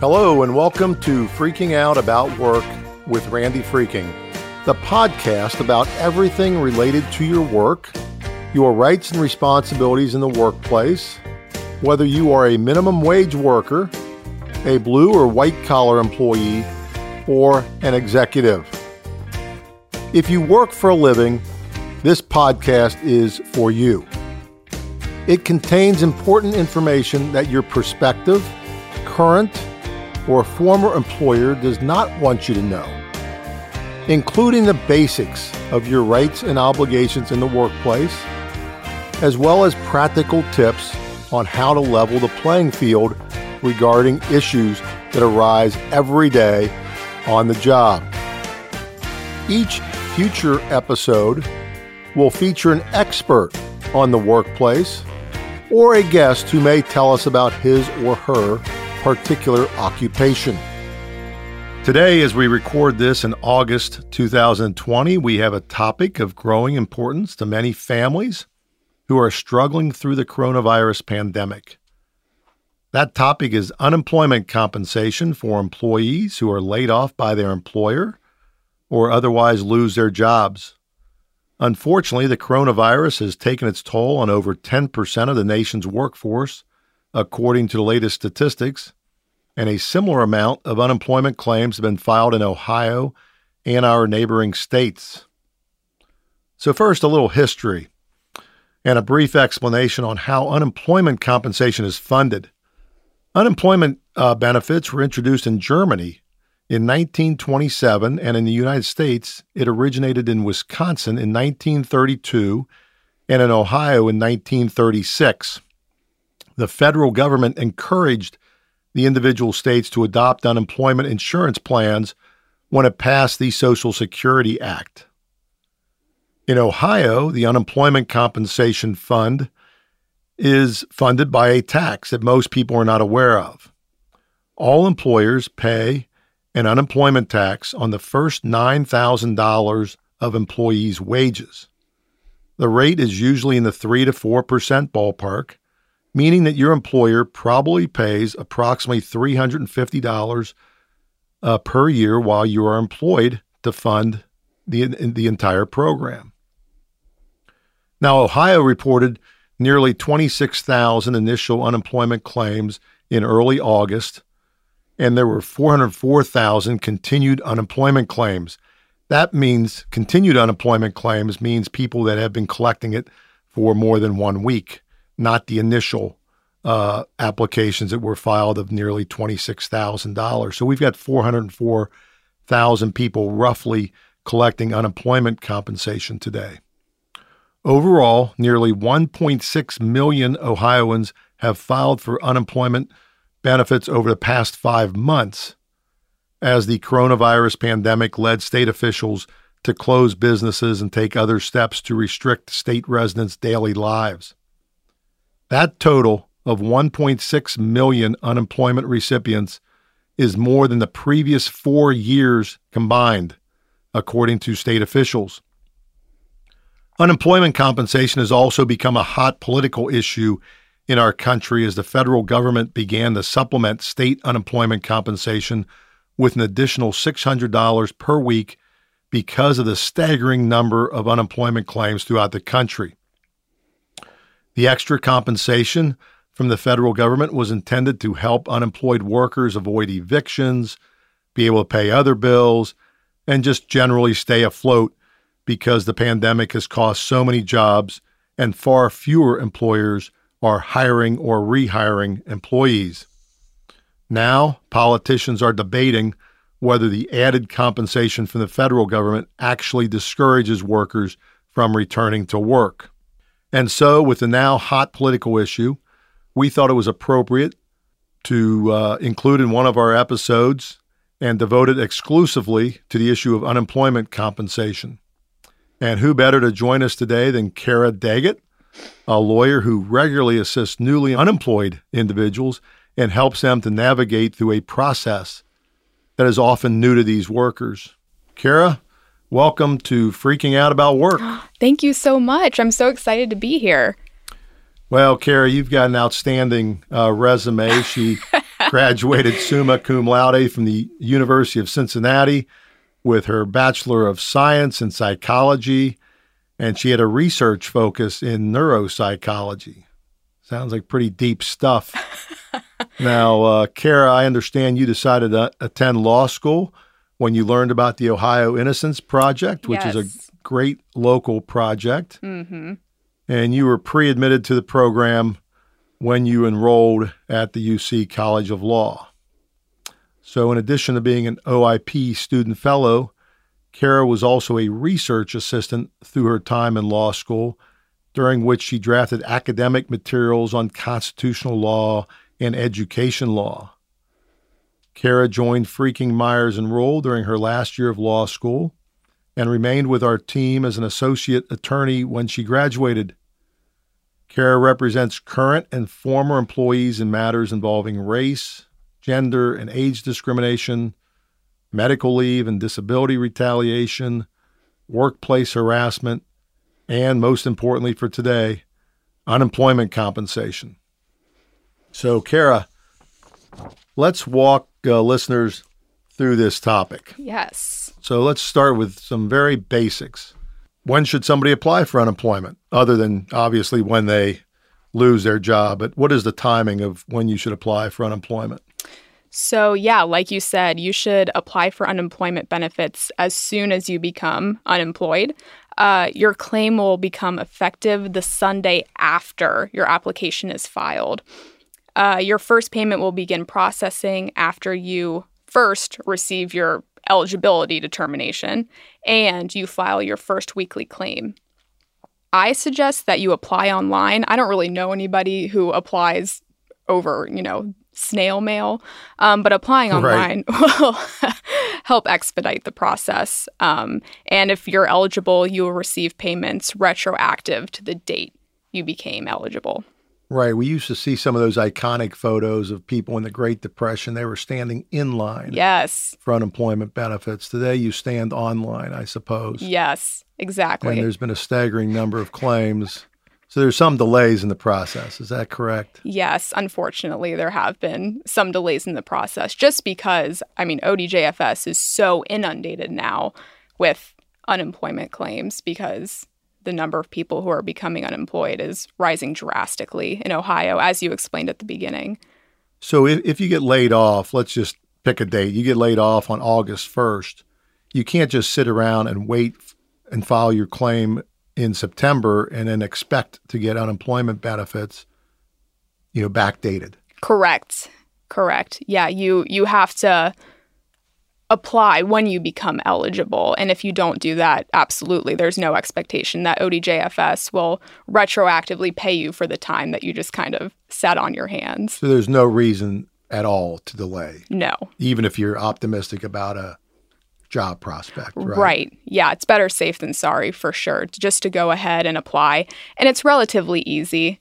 Hello, and welcome to Freaking Out About Work with Randy Freking, the podcast about everything related to your work, your rights and responsibilities in the workplace, whether you are a minimum wage worker, a blue or white collar employee, or an executive. If you work for a living, this podcast is for you. It contains important information that your perspective, current, or former employer does not want you to know, including the basics of your rights and obligations in the workplace, as well as practical tips on how to level the playing field regarding issues that arise every day on the job. Each future episode will feature an expert on the workplace or a guest who may tell us about his or her particular occupation. Today, as we record this in August 2020, we have a topic of growing importance to many families who are struggling through the coronavirus pandemic. That topic is unemployment compensation for employees who are laid off by their employer or otherwise lose their jobs. Unfortunately, the coronavirus has taken its toll on over 10% of the nation's workforce, according to the latest statistics, and a similar amount of unemployment claims have been filed in Ohio and our neighboring states. So, first, a little history and a brief explanation on how unemployment compensation is funded. Unemployment uh, benefits were introduced in Germany in 1927, and in the United States, it originated in Wisconsin in 1932 and in Ohio in 1936. The federal government encouraged the individual states to adopt unemployment insurance plans when it passed the Social Security Act. In Ohio, the Unemployment Compensation Fund is funded by a tax that most people are not aware of. All employers pay an unemployment tax on the first $9,000 of employees' wages. The rate is usually in the 3 to 4% ballpark, meaning that your employer probably pays approximately $350 uh, per year while you are employed to fund the, the entire program. Now, Ohio reported nearly 26,000 initial unemployment claims in early August, and there were 404,000 continued unemployment claims. That means continued unemployment claims means people that have been collecting it for more than one week not the initial uh, applications that were filed of nearly $26,000. So we've got 404,000 people roughly collecting unemployment compensation today. Overall, nearly 1.6 million Ohioans have filed for unemployment benefits over the past five months as the coronavirus pandemic led state officials to close businesses and take other steps to restrict state residents' daily lives. That total of 1.6 million unemployment recipients is more than the previous four years combined, according to state officials. Unemployment compensation has also become a hot political issue in our country as the federal government began to supplement state unemployment compensation with an additional $600 per week because of the staggering number of unemployment claims throughout the country. The extra compensation from the federal government was intended to help unemployed workers avoid evictions, be able to pay other bills, and just generally stay afloat because the pandemic has cost so many jobs and far fewer employers are hiring or rehiring employees. Now, politicians are debating whether the added compensation from the federal government actually discourages workers from returning to work. And so, with the now hot political issue, we thought it was appropriate to uh, include in one of our episodes and devote it exclusively to the issue of unemployment compensation. And who better to join us today than Kara Daggett, a lawyer who regularly assists newly unemployed individuals and helps them to navigate through a process that is often new to these workers. Kara, welcome to Freaking Out About Work. Thank you so much. I'm so excited to be here. Well, Kara, you've got an outstanding uh, resume. She graduated summa cum laude from the University of Cincinnati with her Bachelor of Science in Psychology, and she had a research focus in neuropsychology. Sounds like pretty deep stuff. now, uh, Kara, I understand you decided to attend law school when you learned about the Ohio Innocence Project, which yes. is a great local project. Mm-hmm. And you were pre admitted to the program when you enrolled at the UC College of Law. So, in addition to being an OIP student fellow, Kara was also a research assistant through her time in law school, during which she drafted academic materials on constitutional law and education law. Kara joined Freking Myers and Reul during her last year of law school and remained with our team as an associate attorney when she graduated. Kara represents current and former employees in matters involving race, gender, and age discrimination, medical leave and disability retaliation, workplace harassment, and most importantly for today, unemployment compensation. So, Kara, let's walk uh, listeners through this topic. Yes. So, let's start with some very basics. When should somebody apply for unemployment, other than obviously when they lose their job? But what is the timing of when you should apply for unemployment? So, yeah, like you said, you should apply for unemployment benefits as soon as you become unemployed. Uh, your claim will become effective the Sunday after your application is filed. Uh, your first payment will begin processing after you first receive your eligibility determination and you file your first weekly claim. I suggest that you apply online. I don't really know anybody who applies over, you know, snail mail, um, but applying online right. will help expedite the process. Um, and if you're eligible, you will receive payments retroactive to the date you became eligible. Right. We used to see some of those iconic photos of people in the Great Depression. They were standing in line. Yes. For unemployment benefits. Today you stand online, I suppose. Yes, exactly. And there's been a staggering number of claims. So there's some delays in the process. Is that correct? Yes, unfortunately, there have been some delays in the process just because, I mean, ODJFS is so inundated now with unemployment claims because the number of people who are becoming unemployed is rising drastically in Ohio, as you explained at the beginning. So if, if you get laid off, let's just pick a date, you get laid off on August 1st, you can't just sit around and wait and file your claim in September and then expect to get unemployment benefits, you know, backdated. Correct. Correct. Yeah, you you have to apply when you become eligible. And if you don't do that, absolutely, there's no expectation that ODJFS will retroactively pay you for the time that you just kind of sat on your hands. So there's no reason at all to delay. No. Even if you're optimistic about a job prospect, right? Right. Yeah, it's better safe than sorry for sure, just to go ahead and apply. And it's relatively easy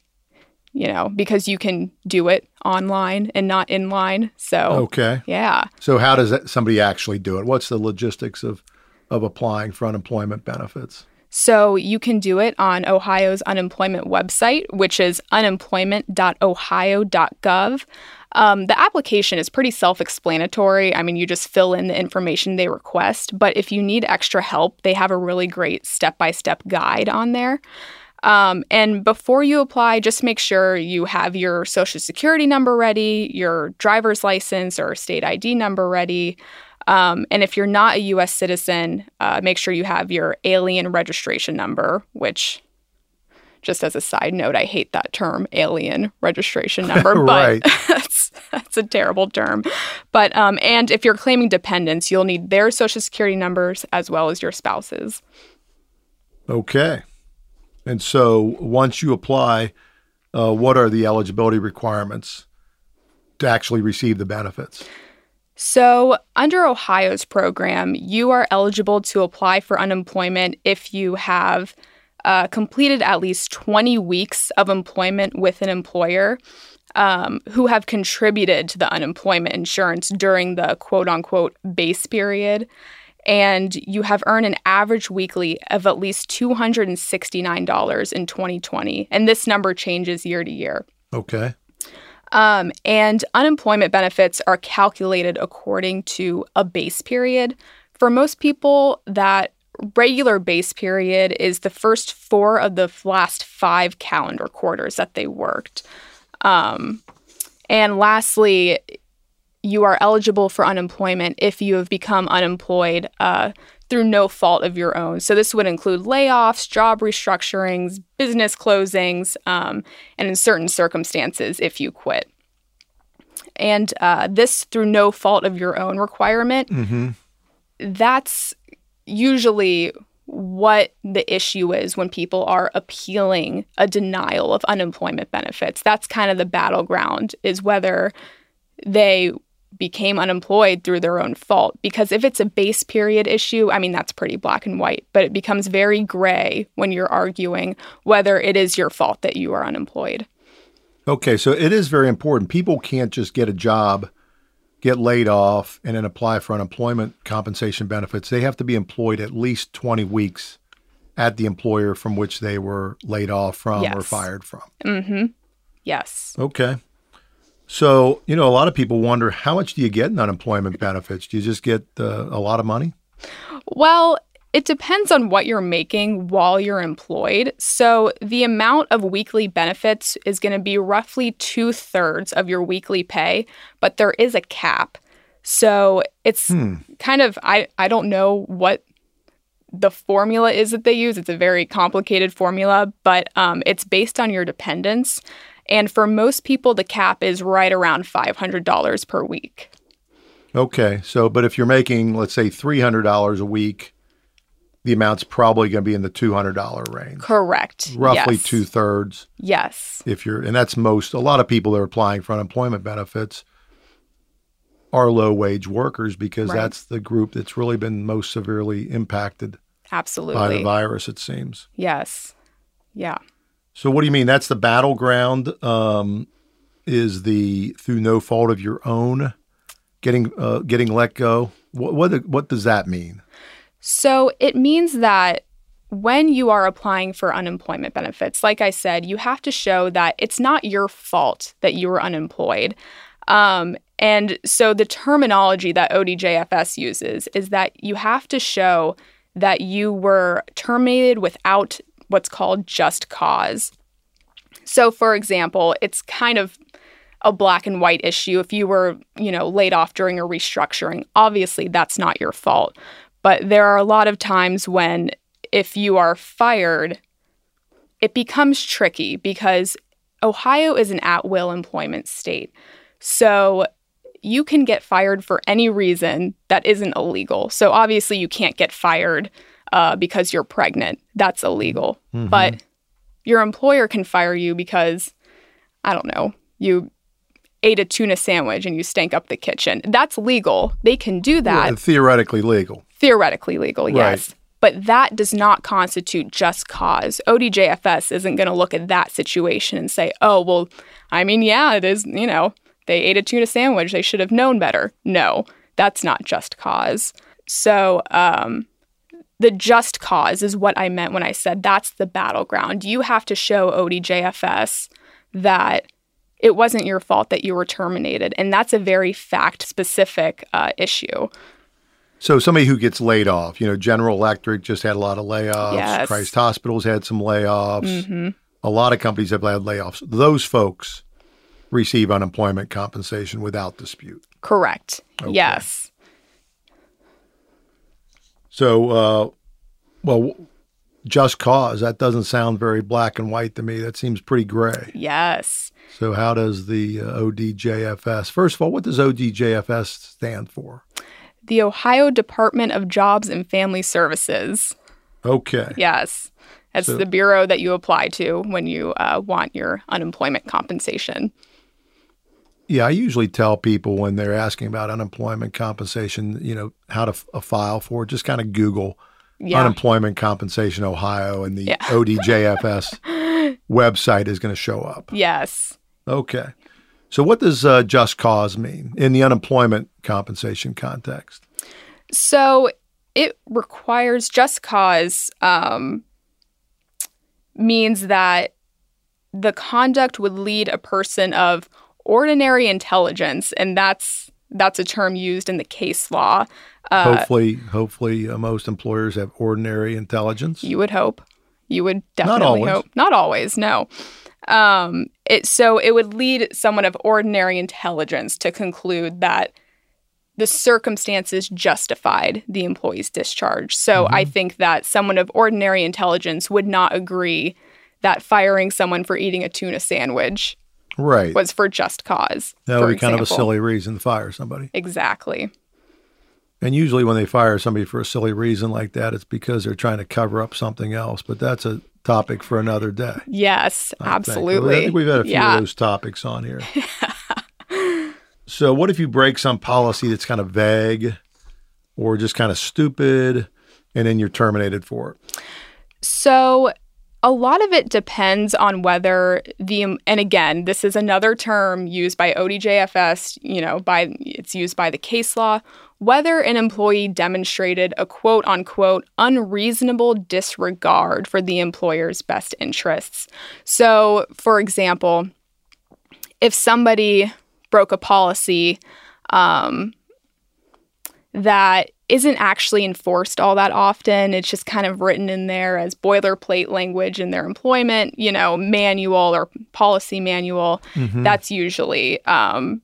you know, because you can do it online and not in line. So okay, yeah. So how does that, somebody actually do it? What's the logistics of of applying for unemployment benefits? So you can do it on Ohio's unemployment website, which is unemployment.ohio.gov. Um, the application is pretty self explanatory. I mean, you just fill in the information they request. But if you need extra help, they have a really great step by step guide on there. Um, and before you apply, just make sure you have your social security number ready, your driver's license or state ID number ready. Um, and if you're not a US citizen, uh, make sure you have your alien registration number, which, just as a side note, I hate that term, alien registration number, but that's, that's a terrible term. But, um, and if you're claiming dependents, you'll need their social security numbers as well as your spouse's. Okay. And so once you apply, uh, what are the eligibility requirements to actually receive the benefits? So, under Ohio's program, you are eligible to apply for unemployment if you have uh, completed at least 20 weeks of employment with an employer um, who have contributed to the unemployment insurance during the quote unquote base period and you have earned an average weekly of at least $269 in 2020. And this number changes year to year. Okay. Um, and unemployment benefits are calculated according to a base period. For most people, that regular base period is the first four of the last five calendar quarters that they worked. Um, and lastly, you are eligible for unemployment if you have become unemployed uh, through no fault of your own. So, this would include layoffs, job restructurings, business closings, um, and in certain circumstances, if you quit. And uh, this through no fault of your own requirement, Mm-hmm. that's usually what the issue is when people are appealing a denial of unemployment benefits. That's kind of the battleground, is whether they became unemployed through their own fault. Because if it's a base period issue, I mean, that's pretty black and white, but it becomes very gray when you're arguing whether it is your fault that you are unemployed. Okay, so it is very important. People can't just get a job, get laid off, and then apply for unemployment compensation benefits. They have to be employed at least 20 weeks at the employer from which they were laid off from or fired from. Mm-hmm. Yes. Okay. So, you know, a lot of people wonder how much do you get in unemployment benefits? Do you just get uh, a lot of money? Well, it depends on what you're making while you're employed. So, the amount of weekly benefits is going to be roughly two thirds of your weekly pay, but there is a cap. So, it's Hmm. kind of, I, I don't know what the formula is that they use. It's a very complicated formula, but um, it's based on your dependents. And for most people, the cap is right around $500 per week. Okay. So, but if you're making, let's say, $300 a week, the amount's probably going to be in the $200 range. Correct. Roughly Yes. two thirds. Yes. if you're and that's most a lot of people that are applying for unemployment benefits are low wage workers because Right. that's the group that's really been most severely impacted Absolutely. by the virus it seems Yes. Yeah. So what do you mean? That's the battleground um, is the through no fault of your own getting uh, getting let go? What, what what does that mean? So it means that when you are applying for unemployment benefits, like I said, you have to show that it's not your fault that you were unemployed. Um, and so the terminology that ODJFS uses is that you have to show that you were terminated without what's called just cause. So, for example, it's kind of a black and white issue. If you were, you know, laid off during a restructuring, obviously that's not your fault. But there are a lot of times when, if you are fired, it becomes tricky because Ohio is an at will employment state. So you can get fired for any reason that isn't illegal. So obviously, you can't get fired uh, because you're pregnant. That's illegal. But your employer can fire you because, I don't know, you ate a tuna sandwich and you stank up the kitchen. That's legal. They can do that Yeah, theoretically legal theoretically legal, yes. But that does not constitute just cause. ODJFS isn't going to look at that situation and say, oh, well, I mean, yeah, it is, you know, they ate a tuna sandwich. They should have known better. No, that's not just cause. So, um, the just cause is what I meant when I said that's the battleground. You have to show ODJFS that it wasn't your fault that you were terminated. And that's a very fact specific uh, issue. So somebody who gets laid off, you know, General Electric just had a lot of layoffs. Yes. Christ Hospitals had some layoffs. hmm A lot of companies have had layoffs. Those folks receive unemployment compensation without dispute. Correct. Okay. Yes. So, uh, well, just cause that doesn't sound very black and white to me. That seems pretty gray. Yes. So, how does the uh, ODJFS? First of all, what does ODJFS stand for? The Ohio Department of Jobs and Family Services. Okay. Yes. That's So- the bureau that you apply to when you uh, want your unemployment compensation. Yeah, I usually tell people when they're asking about unemployment compensation, you know, how to f- a file for it. Just kind of Google Yeah. unemployment compensation Ohio, and the Yeah. ODJFS website is going to show up. yes. Okay. So, what does uh, just cause mean in the unemployment compensation context? So it requires just cause um, means that the conduct would lead a person of ordinary intelligence, and that's that's a term used in the case law. Uh, hopefully, hopefully, uh, most employers have ordinary intelligence. You would hope. You would definitely Not hope. Not always. No. Um, it so it would lead someone of ordinary intelligence to conclude that the circumstances justified the employee's discharge. So mm-hmm. I think that someone of ordinary intelligence would not agree that firing someone for eating a tuna sandwich right. was for just cause. That would be kind of a silly reason to fire somebody. Exactly. And usually when they fire somebody for a silly reason like that, it's because they're trying to cover up something else. But that's a topic for another day. Yes, I absolutely. Think. I think we've had a few yeah. of those topics on here. So, what if you break some policy that's kind of vague or just kind of stupid and then you're terminated for it? So, a lot of it depends on whether the and again this is another term used by ODJFS you know by it's used by the case law whether an employee demonstrated a quote unquote unreasonable disregard for the employer's best interests. So for example if somebody broke a policy um, that isn't actually enforced all that often. It's just kind of written in there as boilerplate language in their employment, you know, manual or policy manual. Mm-hmm. That's usually um,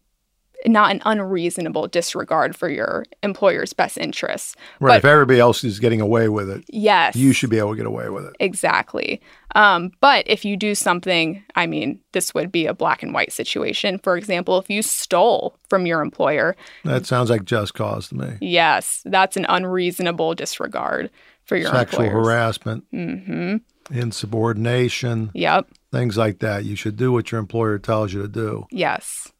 not an unreasonable disregard for your employer's best interests. Right. But, if everybody else is getting away with it, yes, you should be able to get away with it. Exactly. Um, but if you do something, I mean, this would be a black and white situation. For example, if you stole from your employer, that sounds like just cause to me. Yes, that's an unreasonable disregard for your sexual employers. harassment, mm-hmm. insubordination. Yep. Things like that. You should do what your employer tells you to do. Yes.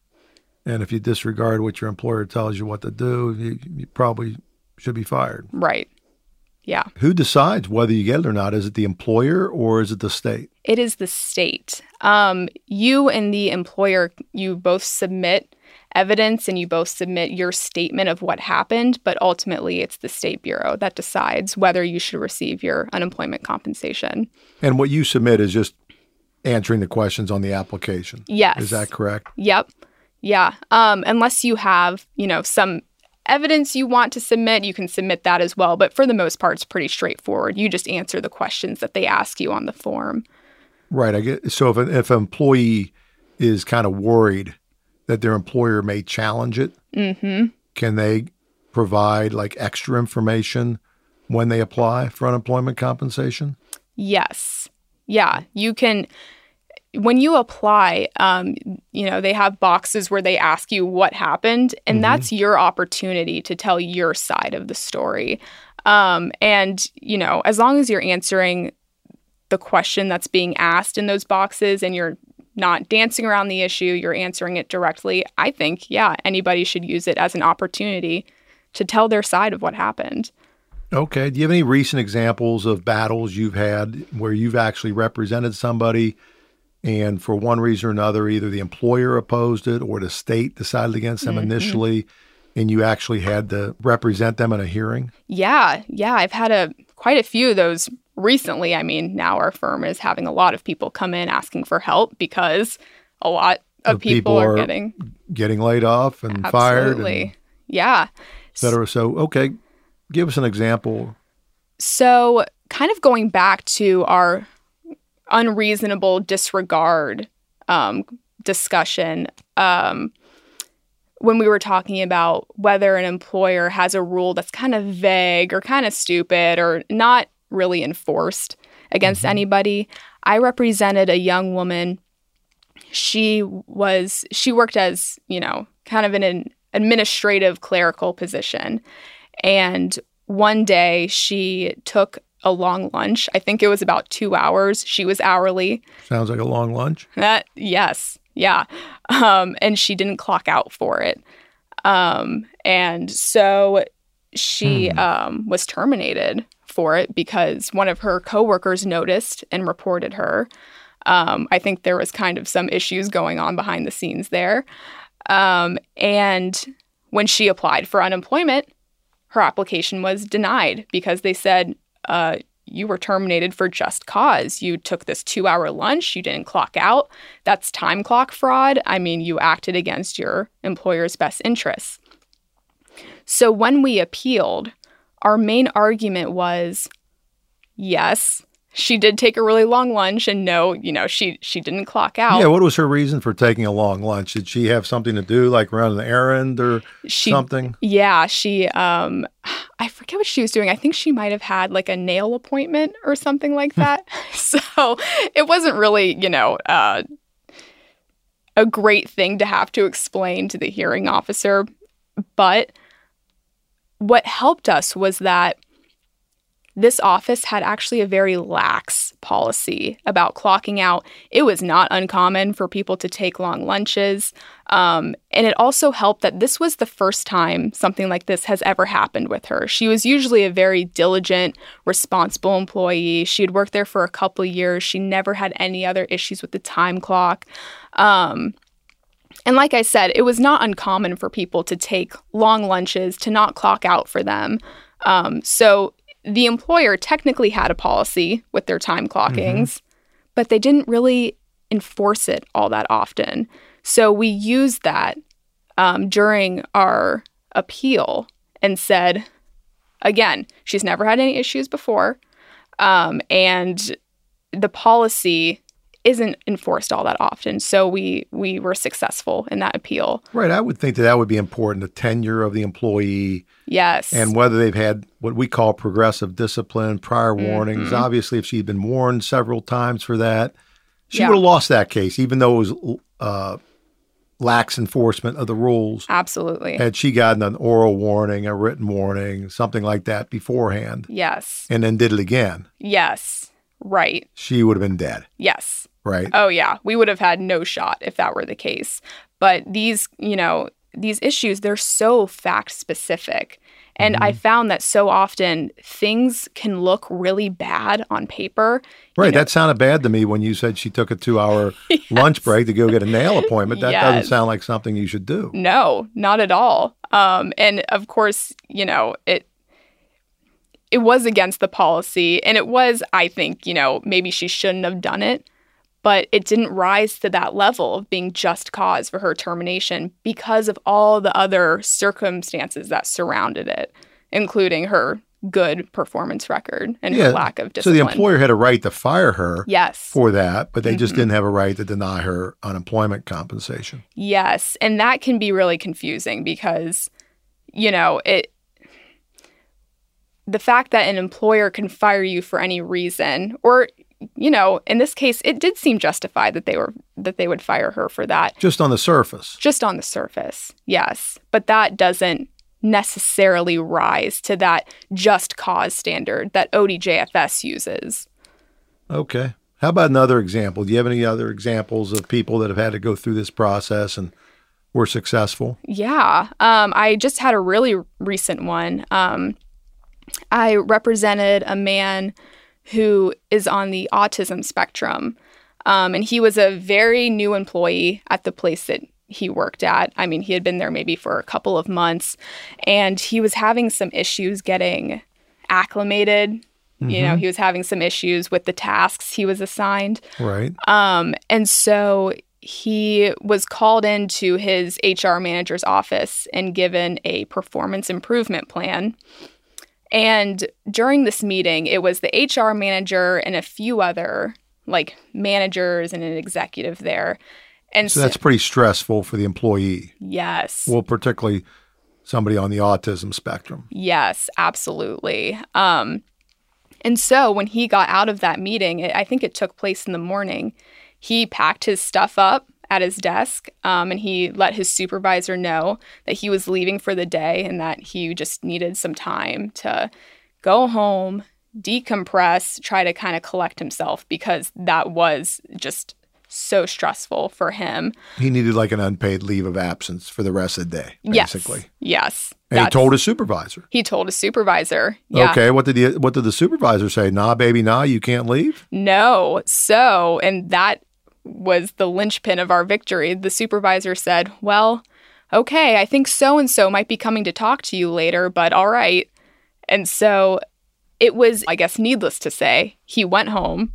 And if you disregard what your employer tells you what to do, you, you probably should be fired. Right. Yeah. Who decides whether you get it or not? Is it the employer or is it the state? It is the state. Um, you and the employer, you both submit evidence and you both submit your statement of what happened, but ultimately it's the State Bureau that decides whether you should receive your unemployment compensation. And what you submit is just answering the questions on the application. Yes. Is that correct? Yep. Yeah. Um, unless you have, you know, some evidence you want to submit, you can submit that as well. But for the most part, it's pretty straightforward. You just answer the questions that they ask you on the form. Right. I get so if an, if an employee is kind of worried that their employer may challenge it, mm-hmm. can they provide like extra information when they apply for unemployment compensation? Yes. Yeah, you can when you apply, um, you know, they have boxes where they ask you what happened, and mm-hmm. that's your opportunity to tell your side of the story. Um, and, you know, as long as you're answering the question that's being asked in those boxes and you're not dancing around the issue, you're answering it directly, I think, yeah, anybody should use it as an opportunity to tell their side of what happened. Okay. Do you have any recent examples of battles you've had where you've actually represented somebody? And for one reason or another, either the employer opposed it or the state decided against them mm-hmm. initially, and you actually had to represent them in a hearing? Yeah, yeah. I've had a quite a few of those recently. I mean, now our firm is having a lot of people come in asking for help because a lot of people, people, are, getting getting laid off and absolutely. fired. And yeah. Et So, okay, give us an example. So, kind of going back to our unreasonable disregard um, discussion um, when we were talking about whether an employer has a rule that's kind of vague or kind of stupid or not really enforced against mm-hmm. anybody. I represented a young woman. She was she worked as, you know, kind of in an administrative clerical position. And one day she took a long lunch. I think it was about two hours. She was hourly. Sounds like a long lunch. That yes, yeah. Um, and she didn't clock out for it. Um, and so she hmm. um, was terminated for it because one of her coworkers noticed and reported her. Um, I think there was kind of some issues going on behind the scenes there. Um, and when she applied for unemployment, her application was denied because they said uh, you were terminated for just cause. You took this two hour lunch, you didn't clock out. That's time clock fraud. I mean, you acted against your employer's best interests. So when we appealed, our main argument was yes, she did take a really long lunch and no, you know, she she didn't clock out. Yeah, what was her reason for taking a long lunch? Did she have something to do like run an errand or she, something? Yeah, she um I forget what she was doing. I think she might have had like a nail appointment or something like Hmm. that. so, it wasn't really, you know, uh a great thing to have to explain to the hearing officer, but what helped us was that this office had actually a very lax policy about clocking out. It was not uncommon for people to take long lunches. Um, and it also helped that this was the first time something like this has ever happened with her. She was usually a very diligent, responsible employee. She had worked there for a couple years. She never had any other issues with the time clock. Um, and like I said, it was not uncommon for people to take long lunches, to not clock out for them. Um, so the employer technically had a policy with their time clockings, but they didn't really enforce it all that often. So we used that um, during our appeal and said, again, she's never had any issues before. Um, and the policy isn't enforced all that often. So we we were successful in that appeal. Right. I would think that that would be important the tenure of the employee Yes. and whether they've had what we call progressive discipline, prior Mm-hmm. warnings. Obviously, if she'd been warned several times for that, she Yeah. would have lost that case, even though it was uh, lax enforcement of the rules. Absolutely. Had she gotten an oral warning, a written warning, something like that beforehand, yes. and then did it again, Yes. Right. she would have been dead, Yes. Right? Oh yeah, we would have had no shot if that were the case. But these, you know, these issues they're so fact specific. And I found that so often things can look really bad on paper. Right. know- that sounded bad to me when you said she took a two hour lunch break to go get a nail appointment. That doesn't sound like something you should do. No, not at all. Um, and of course, you know, it it was against the policy and it was, I think, you know, maybe she shouldn't have done it, but it didn't rise to that level of being just cause for her termination because of all the other circumstances that surrounded it, including her good performance record and her lack of discipline. So the employer had a right to fire her Yes. for that, but they just Mm-hmm. didn't have a right to deny her unemployment compensation. Yes, and that can be really confusing because you know, it the fact that an employer can fire you for any reason or you know, in this case it did seem justified that they were that they would fire her for that Just on the surface. just on the surface. Yes, but that doesn't necessarily rise to that just cause standard that ODJFS uses. Okay. How about another example? Do you have any other examples of people that have had to go through this process and were successful? Yeah. Um, I just had a really recent one. Um, I represented a man who is on the autism spectrum. Um, and he was a very new employee at the place that he worked at. I mean, he had been there maybe for a couple of months and he was having some issues getting acclimated. You know, he was having some issues with the tasks he was assigned. Right. Um, and so he was called into his HR manager's office and given a performance improvement plan. And during this meeting, it was the HR manager and a few other like managers and an executive there. And So that's pretty stressful for the employee. yes. Well, particularly somebody on the autism spectrum. Yes, absolutely. Um, and so when he got out of that meeting, it, I think it took place in the morning, he packed his stuff up at his desk um, and he let his supervisor know that he was leaving for the day and that he just needed some time to go home, decompress, try to kind of collect himself because that was just so stressful for him. He needed like an unpaid leave of absence for the rest of the day, basically. Yes. Yes. And he told his supervisor. he told his supervisor. Yeah. Okay, what did the what did the supervisor say? Nah, baby, nah, you can't leave. No. So, and that was the linchpin of our victory. The supervisor said, Well, okay, I think so and so might be coming to talk to you later, but all right. And so it was, I guess, needless to say, he went home.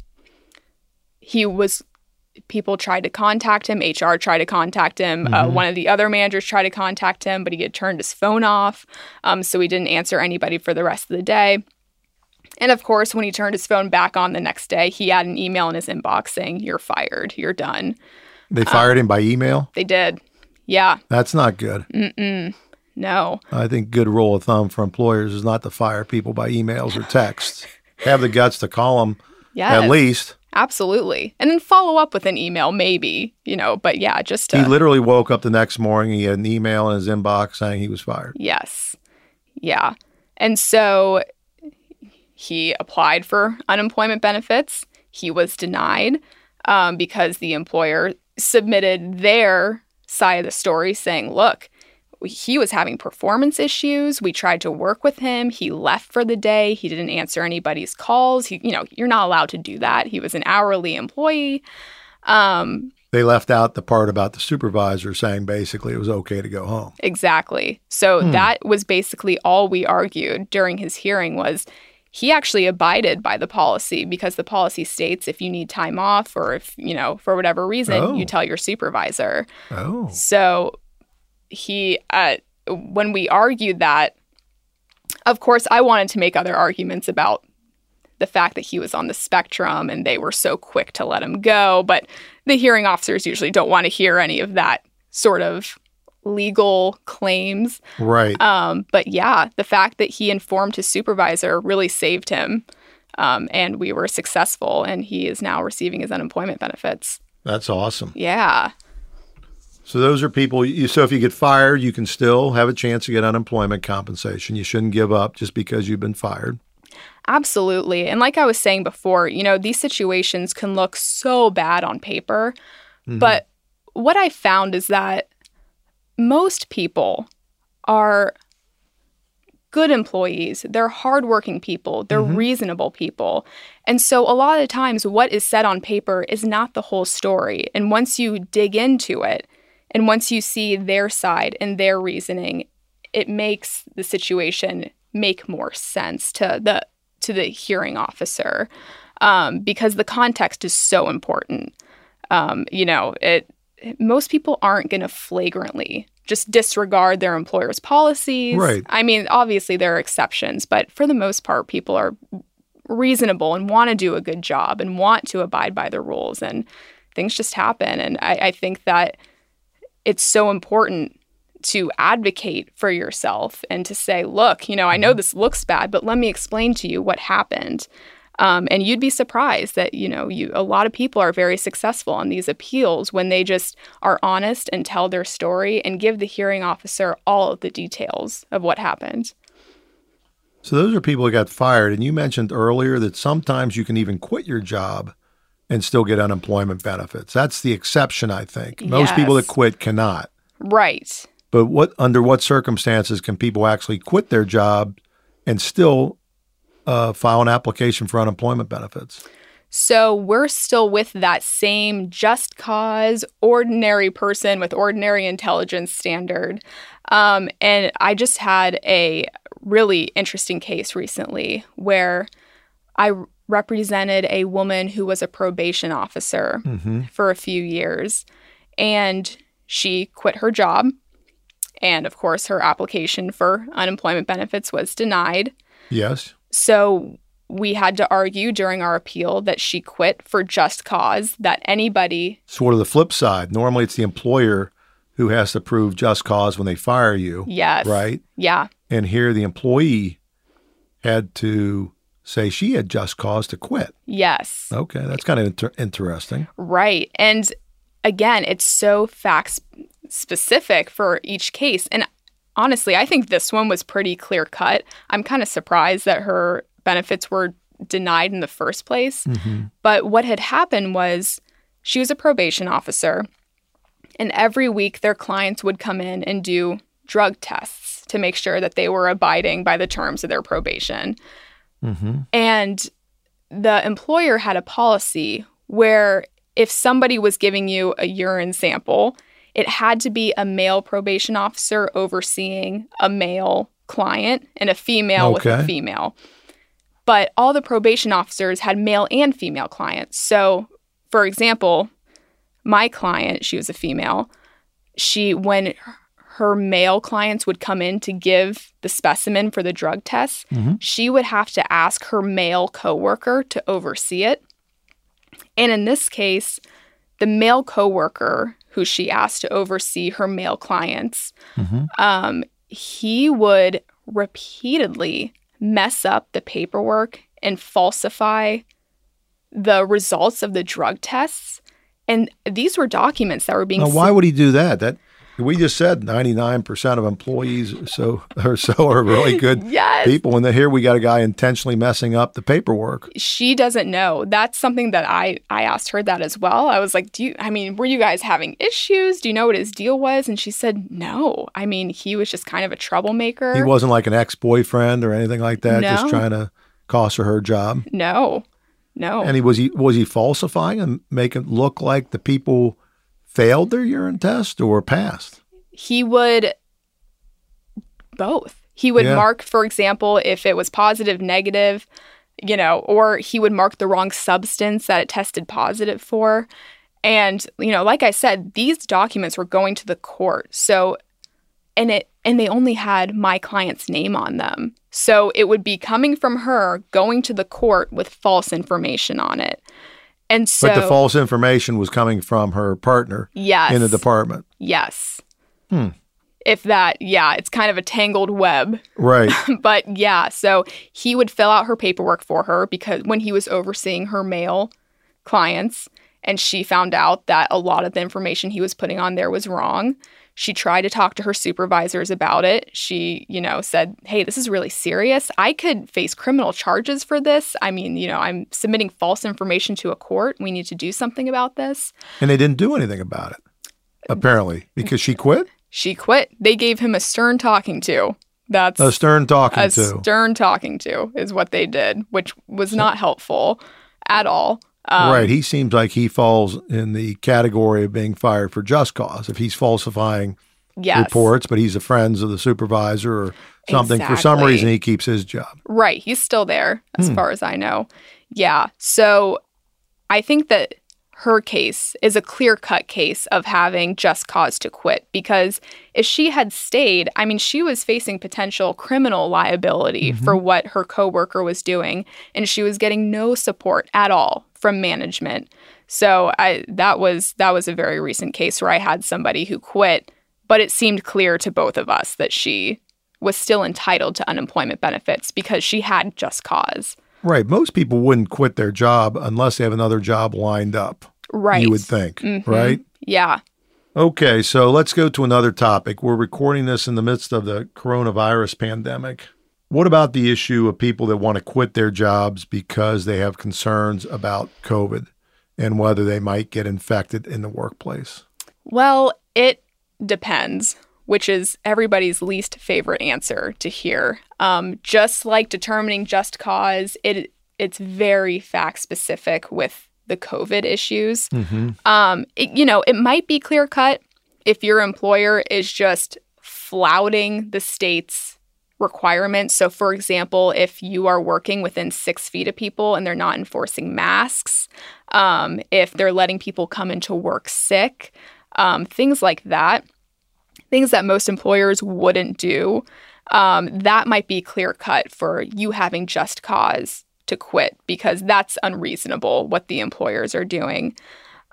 He was, people tried to contact him. HR tried to contact him. Uh, Mhm. one of the other managers tried to contact him, but he had turned his phone off. Um, so he didn't answer anybody for the rest of the day. And of course, when he turned his phone back on the next day, he had an email in his inbox saying, You're fired. You're done. They fired him by email. They did. Yeah. That's not good. Mm-mm. No. I think good rule of thumb for employers is not to fire people by emails or texts. Have the guts to call them Yeah. at least. Absolutely. And then follow up with an email, maybe, you know, but yeah, just to. He literally woke up the next morning. He had an email in his inbox saying he was fired. Yes. Yeah. And so he applied for unemployment benefits. He was denied um, because the employer submitted their side of the story saying, look, he was having performance issues. We tried to work with him. He left for the day. He didn't answer anybody's calls. He, you know, you're not allowed to do that. He was an hourly employee. Um, They left out the part about the supervisor saying basically it was okay to go home. Exactly. So Hmm. that was basically all we argued during his hearing was he actually abided by the policy because the policy states if you need time off or if, you know, for whatever reason, Oh. you tell your supervisor. Oh. So he uh when we argued that of course I wanted to make other arguments about the fact that he was on the spectrum and they were so quick to let him go, but the hearing officers usually don't want to hear any of that sort of legal claims. Right. Um, but yeah, the fact that he informed his supervisor really saved him. Um, and we were successful, and he is now receiving his unemployment benefits. That's awesome. Yeah. So those are people you so if you get fired, you can still have a chance to get unemployment compensation. You shouldn't give up just because you've been fired. Absolutely. And like I was saying before, you know, these situations can look so bad on paper. Mhm. But what I found is that most people are good employees. They're hardworking people. They're Mhm. reasonable people. And so a lot of times, what is said on paper is not the whole story. And once you dig into it, and once you see their side and their reasoning, it makes the situation make more sense to the to the hearing officer um, because the context is so important. Um, you know, it most people aren't going to flagrantly just disregard their employer's policies. Right. I mean, obviously there are exceptions, but for the most part, people are reasonable and want to do a good job and want to abide by the rules, and things just happen. And I, I think that it's so important to advocate for yourself and to say, look, you know, I know mm-hmm. this looks bad, but let me explain to you what happened. Um, and you'd be surprised that you know you a lot of people are very successful on these appeals when they just are honest and tell their story and give the hearing officer all of the details of what happened. So those are people who got fired. And you mentioned earlier that sometimes you can even quit your job and still get unemployment benefits. That's the exception, I think. Most people that quit cannot. Right. But what under what circumstances can people actually quit their job and still uh, file an application for unemployment benefits? So we're still with that same just cause, ordinary person with ordinary intelligence standard. Um, and I just had a really interesting case recently where I represented a woman who was a probation officer Mm-hmm. for a few years. And she quit her job. And of course, her application for unemployment benefits was denied. Yes. So we had to argue during our appeal that she quit for just cause, that anybody, Sort of the flip side. Normally, it's the employer who has to prove just cause when they fire you, yes. right? Yeah. And here, the employee had to say she had just cause to quit. Yes. Okay, that's kind of inter- interesting. Right. And again, it's so fact sp- specific for each case. And honestly, I think this one was pretty clear cut. I'm kind of surprised that her benefits were denied in the first place. Mm-hmm. But what had happened was she was a probation officer, and every week their clients would come in and do drug tests to make sure that they were abiding by the terms of their probation. Mm-hmm. And the employer had a policy where if somebody was giving you a urine sample, it had to be a male probation officer overseeing a male client and a female with a female. But all the probation officers had male and female clients. So, for example, my client, she was a female, she, when her male clients would come in to give the specimen for the drug tests, Mm-hmm. she would have to ask her male coworker to oversee it. And in this case, the male coworker who she asked to oversee her male clients, Mm-hmm. um, he would repeatedly mess up the paperwork and falsify the results of the drug tests. And these were documents that were being Now, why would he do that? That we just said ninety nine percent of employees or so or so are really good Yes. people, and then here we got a guy intentionally messing up the paperwork. she doesn't know. That's something that I I asked her that as well. I was like, "Do you I mean, were you guys having issues? Do you know what his deal was?" And she said, "No. I mean, he was just kind of a troublemaker." He wasn't like an ex boyfriend or anything like that, just trying to cost her her job. No. No. And he was he was he falsifying and making look like the people failed their urine test or passed? he would both. He would Yeah. mark, for example, if it was positive, negative, you know, or he would mark the wrong substance that it tested positive for. And, you know, like I said, these documents were going to the court. So, and it, and they only had my client's name on them. So it would be coming from her going to the court with false information on it. And so, but the false information was coming from her partner yes, in the department. yes. Hmm. If that, yeah, it's kind of a tangled web Right. but yeah, so he would fill out her paperwork for her because when he was overseeing her male clients and she found out that a lot of the information he was putting on there was wrong. She tried to talk to her supervisors about it. She, you know, said, "Hey, this is really serious. I could face criminal charges for this. I mean, you know, I'm submitting false information to a court. We need to do something about this." and they didn't do anything about it. Apparently, because she quit. She quit. They gave him a stern talking to. That's A stern talking a to. stern talking to is what they did, which was not helpful at all. Um, right. He seems like he falls in the category of being fired for just cause. If he's falsifying Yes. reports, but he's a friends of the supervisor or something, for some reason he keeps his job. Right. He's still there, as Hmm. far as I know. Yeah. So I think that her case is a clear cut case of having just cause to quit because if she had stayed, I mean, she was facing potential criminal liability mm-hmm. for what her coworker was doing, and she was getting no support at all from management. So I that was that was a very recent case where I had somebody who quit, but it seemed clear to both of us that she was still entitled to unemployment benefits because she had just cause. Right. Most people wouldn't quit their job unless they have another job lined up. Right. You would think, Mhm. right? Yeah. Okay, so let's go to another topic. We're recording this in the midst of the coronavirus pandemic. What about the issue of people that want to quit their jobs because they have concerns about COVID and whether they might get infected in the workplace? Well, it depends, which is everybody's least favorite answer to hear. Um, just like determining just cause, it it's very fact specific with the COVID issues. Mm-hmm. Um, it, you know, it might be clear cut if your employer is just flouting the state's requirements. So, for example, if you are working within six feet of people and they're not enforcing masks, um, if they're letting people come into work sick, um, things like that, things that most employers wouldn't do, um, that might be clear cut for you having just cause to quit because that's unreasonable what the employers are doing.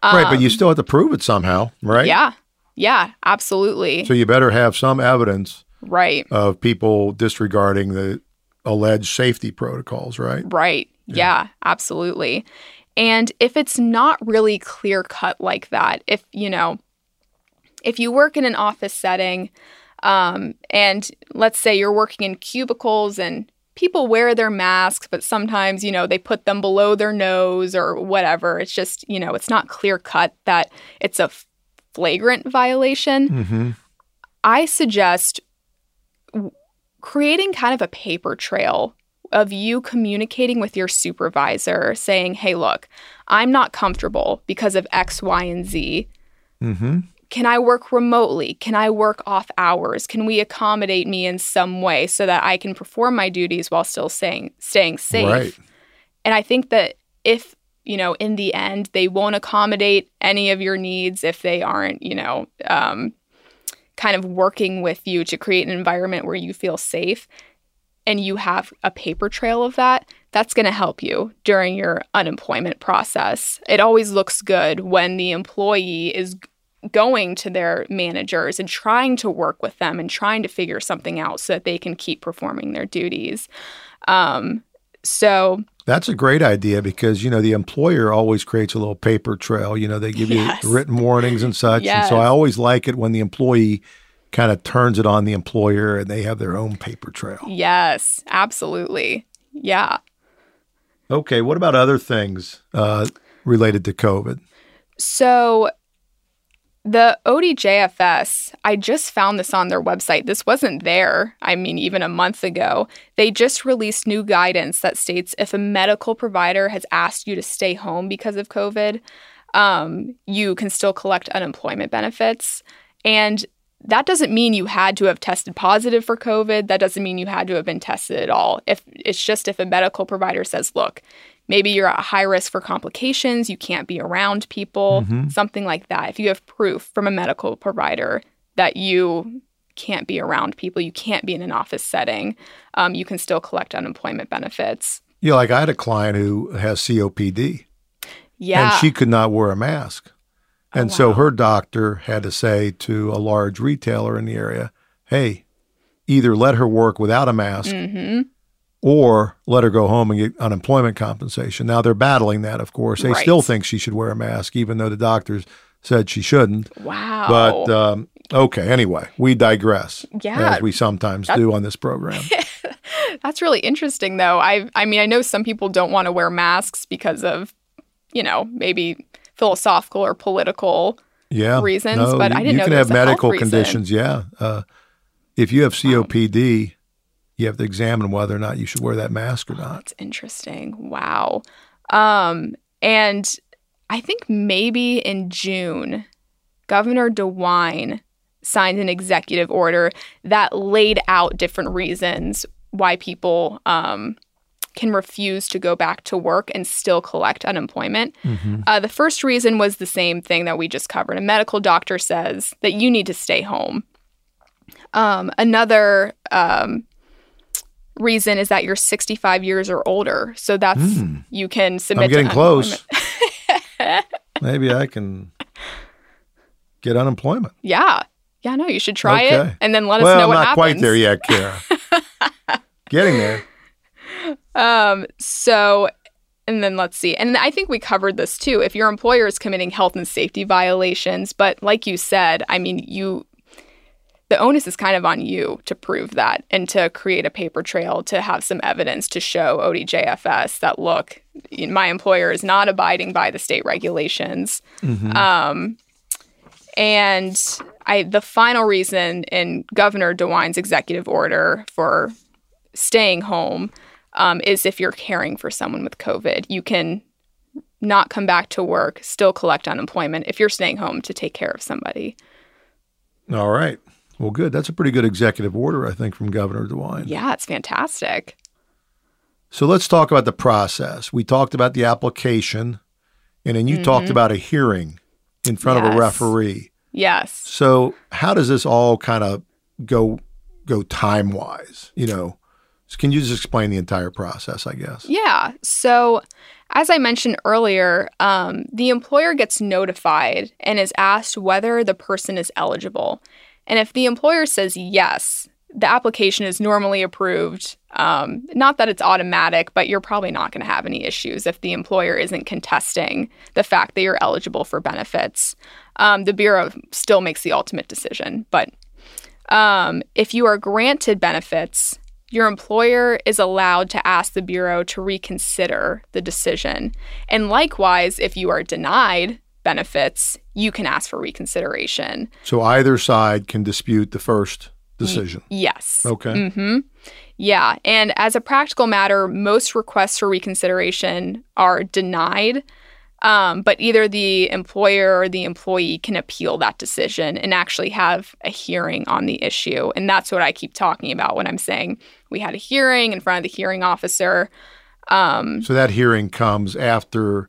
right, but you Um, still have to prove it somehow, right? Yeah. Yeah, absolutely. So you better have some evidence right. of people disregarding the alleged safety protocols, right? Right. Yeah. absolutely. And if it's not really clear cut like that, if, you know, if you work in an office setting um, and let's say you're working in cubicles and people wear their masks, but sometimes, you know, they put them below their nose or whatever. It's just, you know, it's not clear cut that it's a flagrant violation. Mm-hmm. I suggest creating kind of a paper trail of you communicating with your supervisor saying, hey, look, I'm not comfortable because of X, Y, and Z. Mm-hmm. Can I work remotely? Can I work off hours? Can we accommodate me in some way so that I can perform my duties while still staying staying safe? Right. And I think that if you know, in the end, they won't accommodate any of your needs if they aren't, you know, um, kind of working with you to create an environment where you feel safe and you have a paper trail of that, that's going to help you during your unemployment process. It always looks good when the employee is going to their managers and trying to work with them and trying to figure something out so that they can keep performing their duties. Um, so that's a great idea because you know the employer always creates a little paper trail. You know they give Yes. you written warnings and such, and so I always like it when the employee kind of turns it on the employer and they have their own paper trail. yes, absolutely. Yeah. Okay, what about other things uh, related to COVID? So the ODJFS, I just found this on their website. This wasn't there, I mean, even a month ago. They just released new guidance that states if a medical provider has asked you to stay home because of COVID, um, you can still collect unemployment benefits. And that doesn't mean you had to have tested positive for COVID. That doesn't mean you had to have been tested at all. If it's just if a medical provider says, look, maybe you're at high risk for complications, you can't be around people, something like that. If you have proof from a medical provider that you can't be around people, you can't be in an office setting, um, you can still collect unemployment benefits. You know, like I had a client who has COPD Yeah. and she could not wear a mask. And so her doctor had to say to a large retailer in the area, hey, either let her work without a mask hmm or let her go home and get unemployment compensation. Now they're battling that, of course. They Right. still think she should wear a mask, even though the doctors said she shouldn't. Wow. But um, okay, anyway, we digress, Yeah. as we sometimes do on this program. That's really interesting, though. I I mean, I know some people don't want to wear masks because of, you know, maybe philosophical or political. Yeah, reasons, no, but I didn't you know can have medical conditions. Yeah, uh, if you have COPD, you have to examine whether or not you should wear that mask or not. That's interesting. Wow. Um, and I think maybe in June, Governor DeWine signed an executive order that laid out different reasons why people um, can refuse to go back to work and still collect unemployment. Uh, the first reason was the same thing that we just covered. A medical doctor says that you need to stay home. Um, another um, reason is that you're 65 years or older. So that's Hmm. you can submit. I'm getting close. Maybe I can get unemployment. Yeah, yeah. No, you should try Okay. it and then let us well, know I'm what not happens. quite there yet, Kara. Getting there. Um, so, and then let's see. And I think we covered this too. If your employer is committing health and safety violations, but like you said, I mean, you, the onus is kind of on you to prove that and to create a paper trail to have some evidence to show ODJFS that look, my employer is not abiding by the state regulations. Um, and I, the final reason in Governor DeWine's executive order for staying home um, is if you're caring for someone with COVID. You can not come back to work, still collect unemployment if you're staying home to take care of somebody. All right. Well, good. That's a pretty good executive order, I think, from Governor DeWine. Yeah, it's fantastic. So let's talk about the process. We talked about the application, and then you talked about a hearing in front of a Mm-hmm. Referee. Yes. So how does this all kind of go go time wise? You know, so can you just explain the entire process? I guess. Yeah. So, as I mentioned earlier, um, the employer gets notified and is asked whether the person is eligible. And if the employer says yes, the application is normally approved. Um, not that it's automatic, but you're probably not going to have any issues if the employer isn't contesting the fact that you're eligible for benefits. Um, the Bureau still makes the ultimate decision. But um, if you are granted benefits, your employer is allowed to ask the Bureau to reconsider the decision. And likewise, if you are denied benefits, you can ask for reconsideration. So either side can dispute the first decision. Yes. Okay. Mm-hmm. Yeah. And as a practical matter, most requests for reconsideration are denied. Um, but either the employer or the employee can appeal that decision and actually have a hearing on the issue. And that's what I keep talking about when I'm saying we had a hearing in front of the hearing officer. Um, so that hearing comes after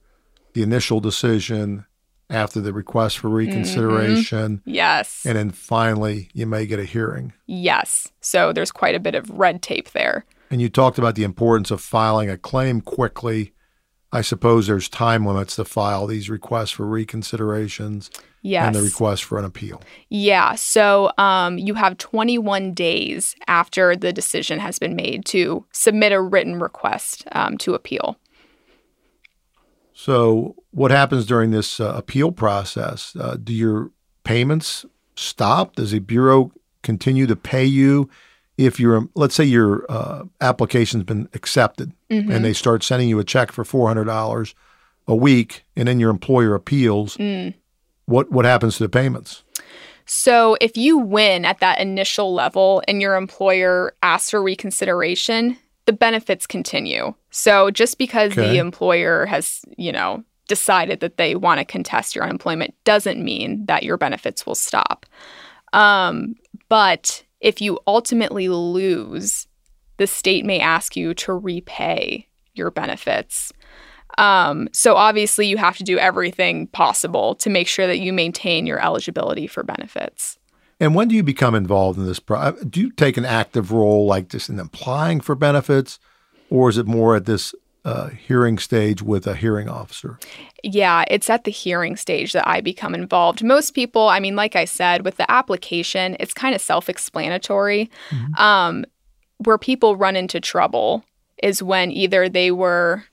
the initial decision, after the request for reconsideration. Mm-hmm. Yes. And then finally, you may get a hearing. Yes. So there's quite a bit of red tape there. And you talked about the importance of filing a claim quickly I suppose there's time limits to file these requests for reconsiderations yes. and the request for an appeal. Yeah. So um, you have 21 days after the decision has been made to submit a written request um, to appeal. So, what happens during this uh, appeal process? Uh, do your payments stop? Does the Bureau continue to pay you if your let's say your uh, application's been accepted mm-hmm. and they start sending you a check for four hundred dollars a week, and then your employer appeals, mm. what what happens to the payments? So if you win at that initial level and your employer asks for reconsideration, the benefits continue. So just because okay. the employer has, you know, decided that they want to contest your unemployment doesn't mean that your benefits will stop. Um, but if you ultimately lose, the state may ask you to repay your benefits. Um, so obviously, you have to do everything possible to make sure that you maintain your eligibility for benefits. And when do you become involved in this? Pro- do you take an active role, like just in applying for benefits, or is it more at this uh, hearing stage with a hearing officer? Yeah, it's at the hearing stage that I become involved. Most people, I mean, like I said, with the application, it's kind of self explanatory. Mm-hmm. Um, where people run into trouble is when either they were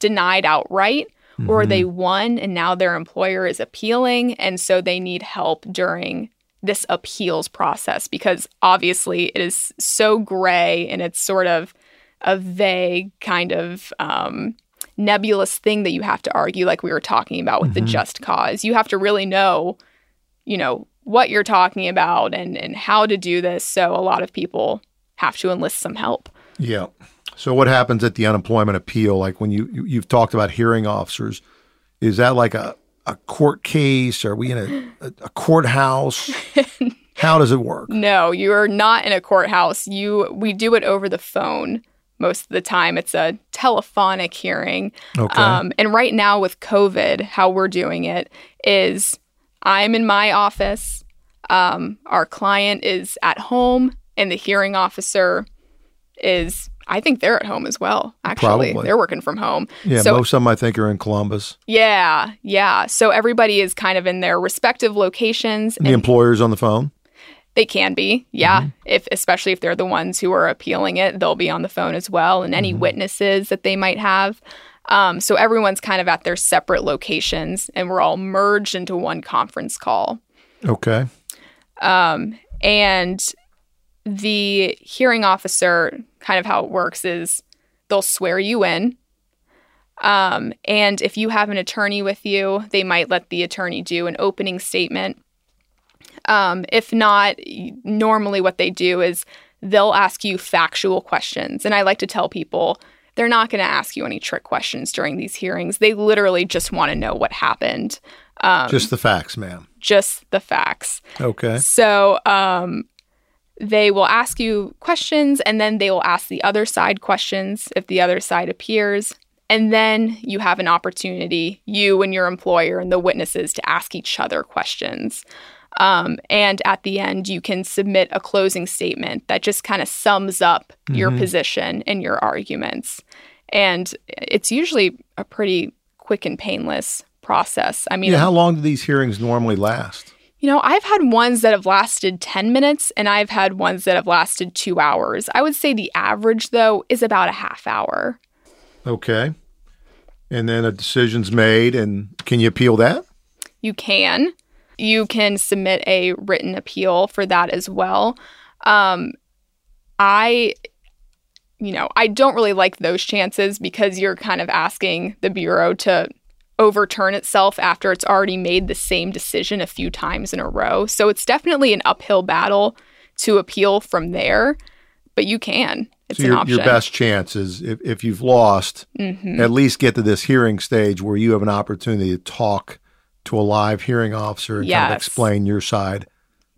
denied outright mm-hmm. or they won and now their employer is appealing. And so they need help during this appeals process because obviously it is so gray and it's sort of a vague kind of um, nebulous thing that you have to argue, like we were talking about with mm-hmm. the just cause. You have to really know, you know, what you're talking about and and how to do this. So a lot of people have to enlist some help. Yeah. So what happens at the unemployment appeal? Like when you, you have talked about hearing officers, is that like a a court case? Are we in a, a, a courthouse? How does it work? No, you are not in a courthouse. You we do it over the phone most of the time. It's a telephonic hearing. Okay. Um, and right now with COVID, how we're doing it is I'm in my office, um, our client is at home, and the hearing officer is. I think they're at home as well. Actually, Probably. they're working from home. Yeah, so, most of them I think are in Columbus. Yeah, yeah. So everybody is kind of in their respective locations. And the employer's on the phone. They can be, yeah. Mm-hmm. If especially if they're the ones who are appealing it, they'll be on the phone as well, and any mm-hmm. witnesses that they might have. Um, so everyone's kind of at their separate locations, and we're all merged into one conference call. Okay. Um, and the hearing officer, kind of how it works is they'll swear you in. Um, and if you have an attorney with you, they might let the attorney do an opening statement um, if not, normally what they do is they'll ask you factual questions. And I like to tell people they're not going to ask you any trick questions during these hearings. They literally just want to know what happened. Um, just the facts, ma'am. Just the facts. Okay. So um, they will ask you questions and then they will ask the other side questions if the other side appears. And then you have an opportunity, you and your employer and the witnesses, to ask each other questions. Um, and at the end, you can submit a closing statement that just kind of sums up mm-hmm. your position and your arguments. And it's usually a pretty quick and painless process. I mean, yeah, how long do these hearings normally last? You know, I've had ones that have lasted 10 minutes and I've had ones that have lasted two hours. I would say the average, though, is about a half hour. Okay. And then a decision's made, and can you appeal that? You can. You can submit a written appeal for that as well. Um, I, you know, I don't really like those chances because you're kind of asking the Bureau to overturn itself after it's already made the same decision a few times in a row. So it's definitely an uphill battle to appeal from there, but you can. it's so your, an option. your best chance is if, if you've lost, Mhm. at least get to this hearing stage where you have an opportunity to talk to a live hearing officer and kind of explain your side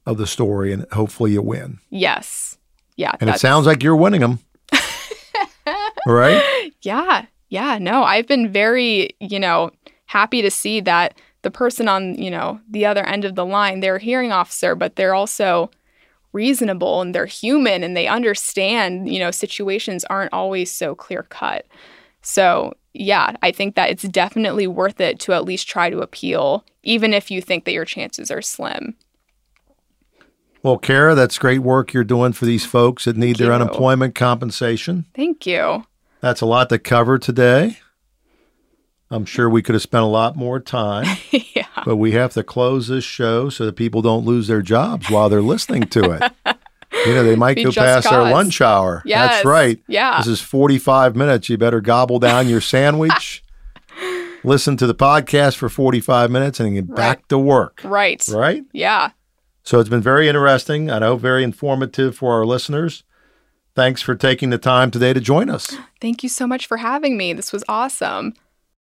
of the story, and hopefully you win. Yes. Yeah. And it sounds like you're winning them, right? Yeah. Yeah. No, I've been very, you know, happy to see that the person on, you know, the other end of the line, they're a hearing officer, but they're also reasonable and they're human and they understand, you know, situations aren't always so clear cut. So, yeah, I think that it's definitely worth it to at least try to appeal, even if you think that your chances are slim. Well, Kara, that's great work you're doing for these folks that need their you. unemployment compensation. Thank you. That's a lot to cover today. I'm sure we could have spent a lot more time, yeah. but we have to close this show so that people don't lose their jobs while they're listening to it. You know, they might go past their cause. lunch hour. Yes. That's right. Yeah. This is 45 minutes. You better gobble down your sandwich, listen to the podcast for 45 minutes, and get back to work. Right. Right? Yeah. So it's been very interesting. I know very informative for our listeners. Thanks for taking the time today to join us. Thank you so much for having me. This was awesome.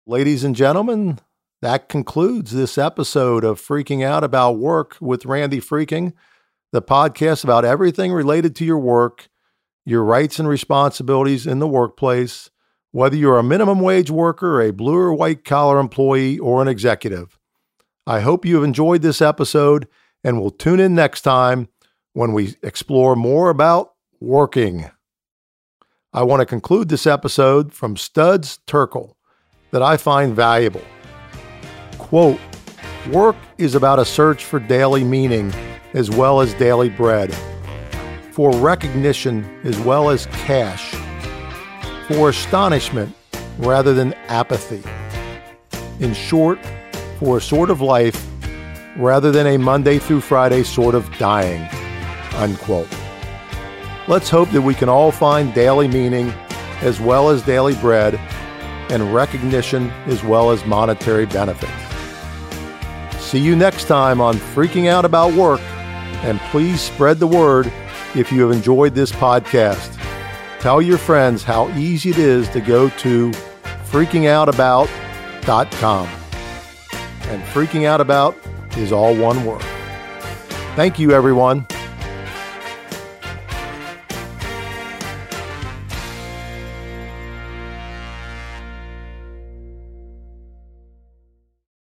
Ladies and gentlemen, that concludes this episode of Freaking Out About Work with Randy Freking, the podcast about everything related to your work, your rights and responsibilities in the workplace, whether you're a minimum wage worker, a blue or white collar employee, or an executive. I hope you have enjoyed this episode and will tune in next time when we explore more about working. I want to conclude this episode from Studs Terkel that I find valuable. Quote, work is about a search for daily meaning as well as daily bread, for recognition as well as cash, for astonishment rather than apathy. In short, for a sort of life rather than a Monday through Friday sort of dying. Unquote. Let's hope that we can all find daily meaning as well as daily bread and recognition as well as monetary benefits. See you next time on Freaking Out About Work, and please spread the word if you have enjoyed this podcast. Tell your friends how easy it is to go to freakingoutabout.com. And freaking out about is all one word. Thank you, everyone.